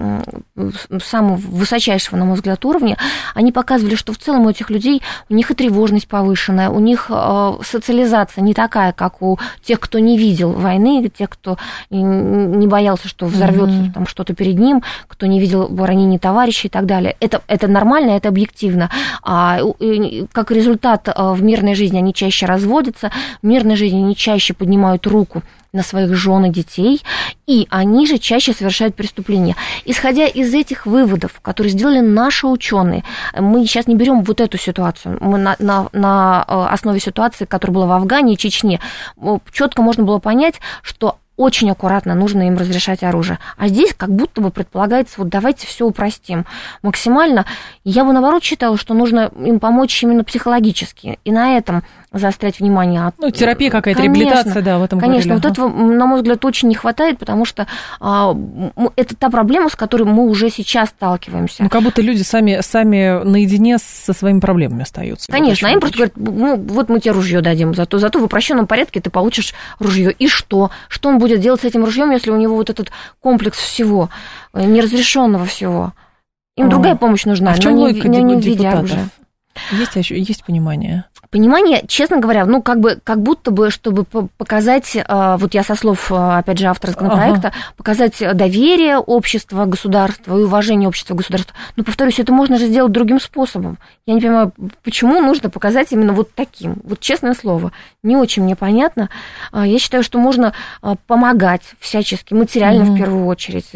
самого высочайшего, на мой взгляд, уровня, они показывали, что в целом у этих людей у них и тревожность повышенная, у них Э, социализация не такая, как у тех, кто не видел войны, тех, кто не боялся, что взорвется mm-hmm. там что-то перед ним, кто не видел ранений товарищей и так далее. Это, это нормально, это объективно. А, как результат, э, в мирной жизни они чаще разводятся, в мирной жизни они чаще поднимают руку на своих жен и детей, и они же чаще совершают преступления. Исходя из этих выводов, которые сделали наши ученые, мы сейчас не берем вот эту ситуацию, мы на, на, на э, основе ситуации, которая была в Афгане и Чечне, четко можно было понять, что очень аккуратно нужно им разрешать оружие. А здесь как будто бы предполагается, вот давайте все упростим максимально. Я бы наоборот считала, что нужно им помочь именно психологически. И на этом заострять внимание. Ну, терапия какая-то, конечно, реабилитация, да, в этом Конечно, говорили. вот этого, на мой взгляд, очень не хватает, потому что а, это та проблема, с которой мы уже сейчас сталкиваемся. Ну, как будто люди сами, сами наедине со своими проблемами остаются. Конечно, а им просто говорят, ну, вот мы тебе ружье дадим, зато, зато в упрощенном порядке ты получишь ружье. И что? Что он будет делать с этим ружьем, если у него вот этот комплекс всего, э, неразрешенного всего? Им а. другая помощь нужна, а в чем но логика не, не депутатов? Есть, есть понимание? Понимание, честно говоря, ну, как бы, как будто бы, чтобы показать, а, вот я со слов, а, опять же, автора законопроекта, ага. показать доверие общества, государства и уважение общества, государства. Но, повторюсь, это можно же сделать другим способом. Я не понимаю, почему нужно показать именно вот таким. Вот честное слово, не очень мне понятно. А, я считаю, что можно помогать всячески, материально mm в первую очередь.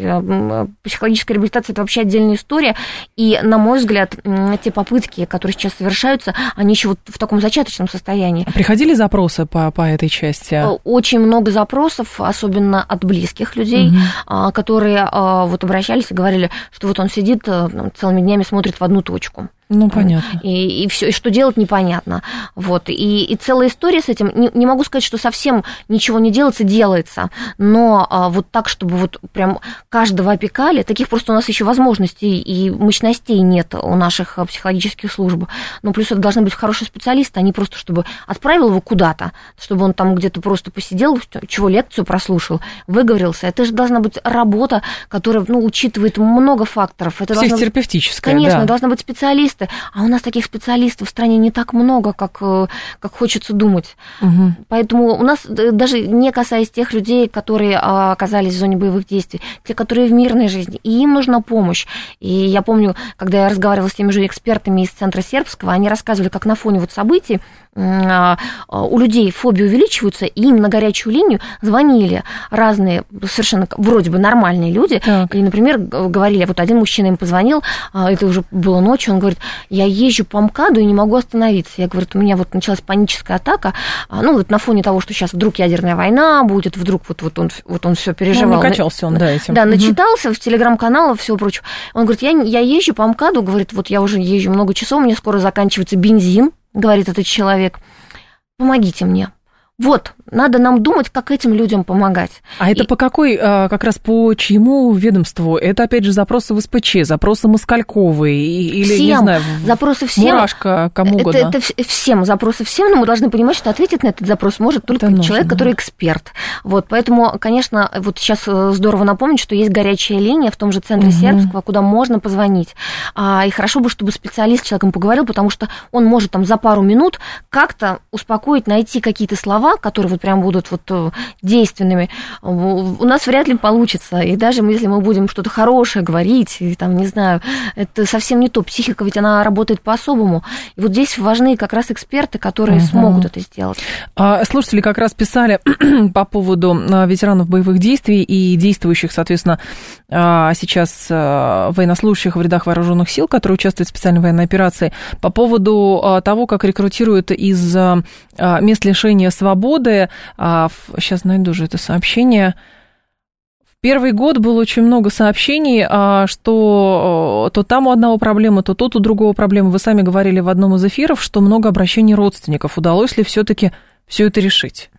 Психологическая реабилитация – это вообще отдельная история. И, на мой взгляд, те попытки, которые сейчас совершаются, они еще вот в таком зачаточном состоянии. Приходили запросы по, по этой части? Э, очень много запросов, особенно от близких людей, угу. которые а, вот обращались и говорили, что вот он сидит э, целыми днями смотрит в одну точку. Ну, понятно. И, и, все, и что делать непонятно. Вот. И, и целая история с этим. Не, не могу сказать, что совсем ничего не делается, делается. Но а, вот так, чтобы вот прям каждого опекали, таких просто у нас еще возможностей и мощностей нет у наших а, психологических служб. Но плюс это должны быть хорошие специалисты, а не просто, чтобы отправил его куда-то, чтобы он там где-то просто посидел, чего лекцию прослушал, выговорился. Это же должна быть работа, которая ну, учитывает много факторов. Это Психотерапевтическая, Конечно, да. должна быть специалист специалисты, а у нас таких специалистов в стране не так много, как, э, как хочется думать. Угу. Поэтому у нас, э, даже не касаясь тех людей, которые а, оказались в зоне боевых действий, те, которые в мирной жизни, и им нужна помощь. И я помню, когда я разговаривала с теми же экспертами из Центра Сербского, они рассказывали, как на фоне вот событий а, а, у людей фобии увеличиваются, и им на горячую линию звонили разные совершенно вроде бы нормальные люди. Так. И, например, говорили, вот один мужчина им позвонил, это уже было ночью, он говорит, я езжу по МКАДу и не могу остановиться. Я говорю, у меня вот началась паническая атака, а, ну, вот на фоне того, что сейчас вдруг ядерная война будет, вдруг вот, вот он, вот он все переживал. Ну, накачался он, да, этим. Да, начитался угу. в телеграм-каналах, всего прочего. Он говорит, я, я езжу по МКАДу, говорит, вот я уже езжу много часов, у меня скоро заканчивается бензин, говорит этот человек. Помогите мне. Вот, надо нам думать, как этим людям помогать. А и... это по какой, а, как раз по чьему ведомству? Это, опять же, запросы в СПЧ, запросы Москальковой или, всем. не знаю, запросы всем. Мурашка, кому это, угодно. Это всем, запросы всем, но мы должны понимать, что ответить на этот запрос может только это человек, нужно, который эксперт. Вот, поэтому, конечно, вот сейчас э, здорово напомнить, что есть горячая линия в том же центре угу. Сербского, куда можно позвонить. А, и хорошо бы, чтобы специалист с человеком поговорил, потому что он может там за пару минут как-то успокоить, найти какие-то слова, которые вот прям будут вот э, действенными, у нас вряд ли получится. И даже если мы будем что-то хорошее говорить, и там, не знаю, это совсем не то. Психика ведь она работает по-особому. И вот здесь важны как раз эксперты, которые угу. смогут это сделать. А, слушатели как раз писали по поводу а, ветеранов боевых действий и действующих, соответственно, сейчас военнослужащих в рядах вооруженных сил, которые участвуют в специальной военной операции, по поводу того, как рекрутируют из мест лишения свободы. Сейчас а, найду же это сообщение. В первый год было очень много сообщений, а, что то там у одного проблема, то тут у другого проблема. Вы сами говорили в одном из эфиров, что много обращений родственников. Удалось ли все-таки все это решить?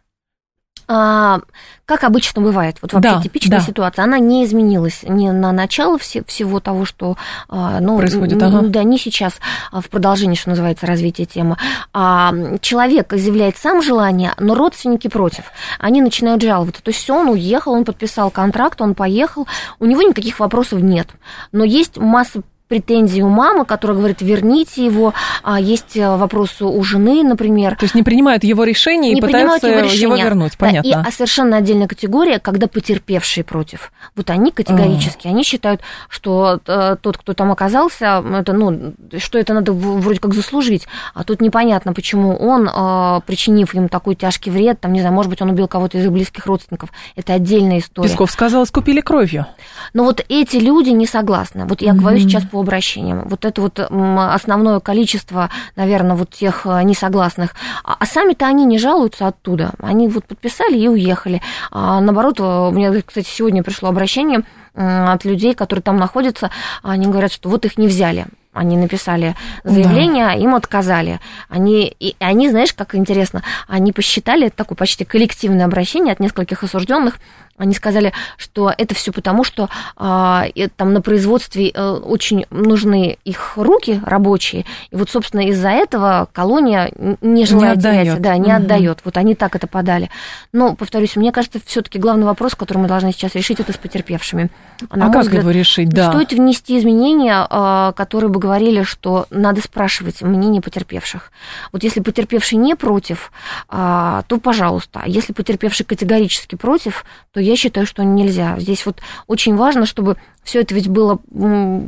А, как обычно бывает, вот вообще да, типичная да. ситуация, она не изменилась ни на начало все, всего того, что а, ну, происходит, ага. да, не сейчас а в продолжении, что называется, развитие темы. А, человек изъявляет сам желание, но родственники против. Они начинают жаловаться. То есть все, он уехал, он подписал контракт, он поехал, у него никаких вопросов нет. Но есть масса претензии у мамы, которая говорит, верните его. А есть э, вопросы у жены, например. То есть не принимают его решение и пытаются его, решения. его вернуть, понятно. Да, и а совершенно отдельная категория, когда потерпевшие против. Вот они категорически, они считают, что э, тот, кто там оказался, это, ну, что это надо вроде как заслужить, а тут непонятно, почему он, э, причинив им такой тяжкий вред, там, не знаю, может быть, он убил кого-то из их близких родственников, это отдельная история. Песков сказал, скупили кровью. Но вот эти люди не согласны. Вот я mm-hmm. говорю сейчас по обращениям. Вот это вот основное количество, наверное, вот тех э, несогласных. А, а сами-то они не жалуются оттуда. Они вот подписали и уехали. А наоборот, у меня, кстати, сегодня пришло обращение от людей, которые там находятся. Они говорят, что вот их не взяли они написали заявление, да. им отказали. Они, и они, знаешь, как интересно, они посчитали, это такое почти коллективное обращение от нескольких осужденных, Они сказали, что это все потому, что а, там на производстве а, очень нужны их руки рабочие, и вот, собственно, из-за этого колония не желает не терять, да, не угу. отдает. Вот они так это подали. Но, повторюсь, мне кажется, все-таки главный вопрос, который мы должны сейчас решить, это с потерпевшими. На а как взгляд, его решить? Да. Стоит внести изменения, а, которые бы говорили, что надо спрашивать мнение потерпевших. Вот если потерпевший не против, а, то пожалуйста. А если потерпевший категорически против, то я считаю, что нельзя. Здесь вот очень важно, чтобы все это ведь было,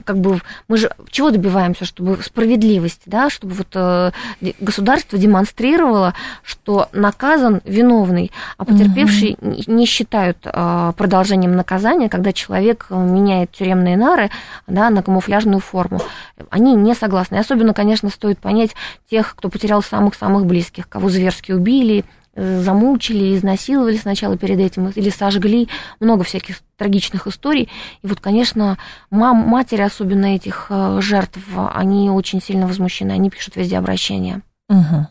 как бы, мы же чего добиваемся, чтобы справедливость, да, чтобы вот э, государство демонстрировало, что наказан виновный, а потерпевший угу. не считают э, продолжением наказания, когда человек меняет тюремные нары, да, на камуфляжную форму. Они не согласны. И особенно, конечно, стоит понять тех, кто потерял самых-самых близких, кого зверски убили, замучили, изнасиловали сначала перед этим или сожгли. Много всяких трагичных историй. И вот, конечно, мам, матери, особенно этих э, жертв, они очень сильно возмущены. Они пишут везде обращения. Угу.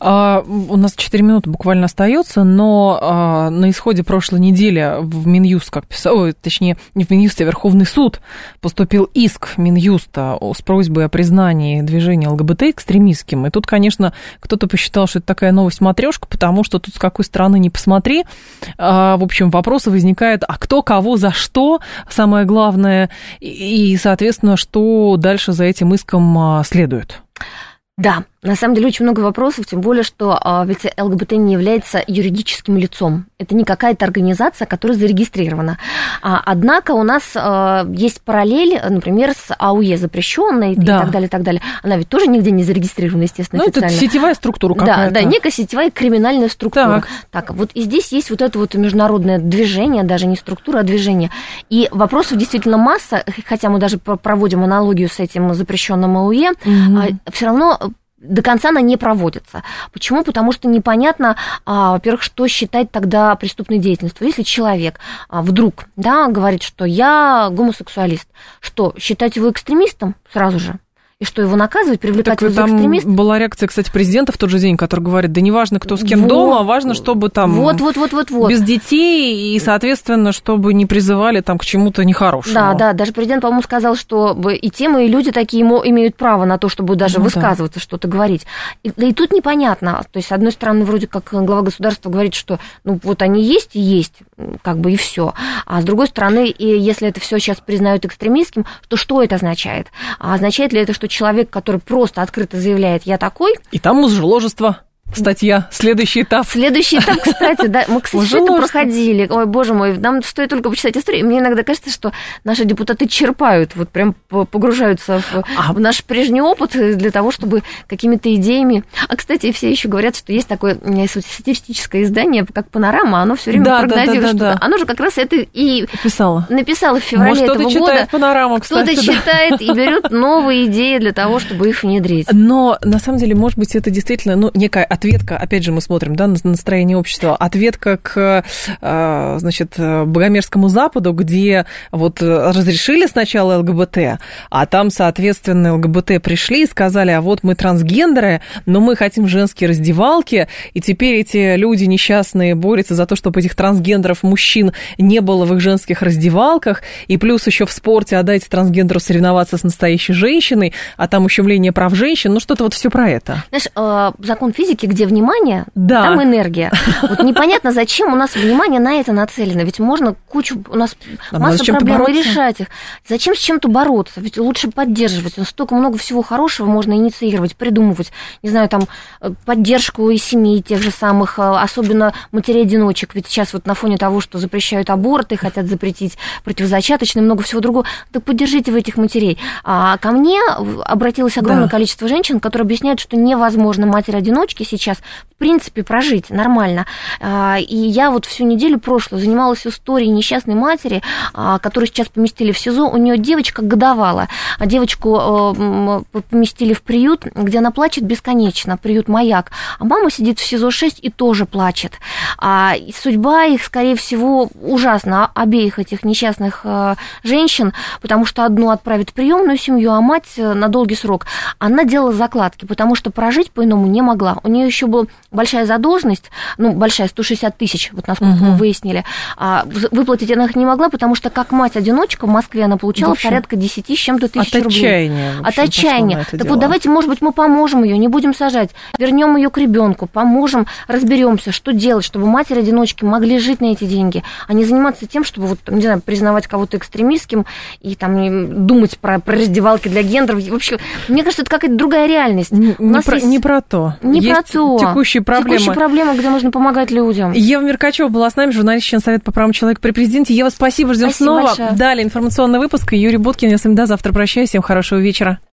А, у нас 4 минуты буквально остается, но а, на исходе прошлой недели в Минюст, как писал, точнее, не в Минюст, а Верховный суд поступил иск Минюста с просьбой о признании движения ЛГБТ экстремистским. И тут, конечно, кто-то посчитал, что это такая новость матрешка, потому что тут с какой стороны не посмотри. А, в общем, вопросы возникают, а кто кого за что, самое главное, и, соответственно, что дальше за этим иском а, следует. Да, на самом деле очень много вопросов, тем более, что а, ведь ЛГБТ не является юридическим лицом. Это не какая-то организация, которая зарегистрирована. А, однако у нас а, есть параллель, например, с АУЕ запрещенной да. и так далее, и так далее. Она ведь тоже нигде не зарегистрирована, естественно, ну, это сетевая структура какая-то. Да, да, некая сетевая криминальная структура. Так. так, вот и здесь есть вот это вот международное движение, даже не структура, а движение. И вопросов действительно масса, хотя мы даже проводим аналогию с этим запрещенным АУЕ, угу. все равно до конца она не проводится. Почему? Потому что непонятно, а, во-первых, что считать тогда преступной деятельностью. Если человек а, вдруг да, говорит, что я гомосексуалист, что считать его экстремистом сразу же? И что его наказывать, привлекать так, его там экстремист. была реакция, кстати, президента в тот же день, который говорит, да неважно, кто с кем вот, дома, важно, чтобы там вот, вот, вот, вот, вот. без детей и, соответственно, чтобы не призывали там к чему-то нехорошему. Да, да, даже президент, по-моему, сказал, что и темы, и люди такие имеют право на то, чтобы даже ну, высказываться, да. что-то говорить. И, да и тут непонятно. То есть, с одной стороны, вроде как глава государства говорит, что ну вот они есть и есть, как бы и все. А с другой стороны, и если это все сейчас признают экстремистским, то что это означает? А означает ли это, что человек, который просто открыто заявляет «я такой», и там мужеложество статья. Следующий этап. Следующий этап, кстати, да. Мы, кстати, все это проходили. Ой, боже мой, нам стоит только почитать историю. Мне иногда кажется, что наши депутаты черпают, вот прям погружаются в, а... в наш прежний опыт для того, чтобы какими-то идеями... А, кстати, все еще говорят, что есть такое статистическое издание, как «Панорама», оно все время да, прогнозирует да, да, да, что-то. Оно же как раз это и написало, написало в феврале Может, этого года. Панораму, кто-то да. читает и берет новые идеи для того, чтобы их внедрить. Но, на самом деле, может быть, это действительно ну, некая ответка, опять же, мы смотрим, да, на настроение общества, ответка к, а, значит, Богомерзкому Западу, где вот разрешили сначала ЛГБТ, а там, соответственно, ЛГБТ пришли и сказали, а вот мы трансгендеры, но мы хотим женские раздевалки, и теперь эти люди несчастные борются за то, чтобы этих трансгендеров мужчин не было в их женских раздевалках, и плюс еще в спорте отдайте трансгендеру соревноваться с настоящей женщиной, а там ущемление прав женщин, ну что-то вот все про это. Знаешь, а, закон физики, где внимание внимание, да. там энергия. Вот непонятно, зачем у нас внимание на это нацелено. Ведь можно кучу, у нас Нам масса проблем и решать их. Зачем с чем-то бороться? Ведь лучше поддерживать. Столько много всего хорошего можно инициировать, придумывать. Не знаю, там, э, поддержку и семей тех же самых, э, особенно матерей-одиночек. Ведь сейчас вот на фоне того, что запрещают аборты, хотят запретить противозачаточные, много всего другого, так поддержите вы этих матерей. А ко мне обратилось огромное да. количество женщин, которые объясняют, что невозможно матери-одиночки сейчас в принципе, прожить нормально. А, и я вот всю неделю прошлую занималась историей несчастной матери, а, которую сейчас поместили в СИЗО. У нее девочка годовала. А девочку э, поместили в приют, где она плачет бесконечно, приют «Маяк». А мама сидит в СИЗО-6 и тоже плачет. И судьба их, скорее всего, ужасна, обеих этих несчастных э, женщин, потому что одну отправят в приемную семью, а мать э, на долгий срок. Она делала закладки, потому что прожить по-иному не могла. У нее нее еще была большая задолженность, ну, большая, 160 тысяч, вот насколько угу. мы выяснили. А, выплатить она их не могла, потому что как мать-одиночка в Москве она получала общем, порядка 10 с чем-то тысяч от рублей. Отчаяния, общем, от отчаяния. Так дело. вот давайте, может быть, мы поможем ее, не будем сажать, вернем ее к ребенку, поможем, разберемся, что делать, чтобы матери-одиночки могли жить на эти деньги, а не заниматься тем, чтобы вот, не знаю, признавать кого-то экстремистским и там думать про, про раздевалки для гендеров. Вообще, мне кажется, это какая-то другая реальность. Не, не, про, есть... не про то. Не есть про то. Текущие проблемы. Текущие проблемы, где нужно помогать людям. Ева Меркачева была с нами, журналист, член Совета по правам человека при президенте. Ева, спасибо, ждем спасибо снова. Большое. Далее информационный выпуск. Юрий Буткин, я с вами до завтра прощаюсь. Всем хорошего вечера.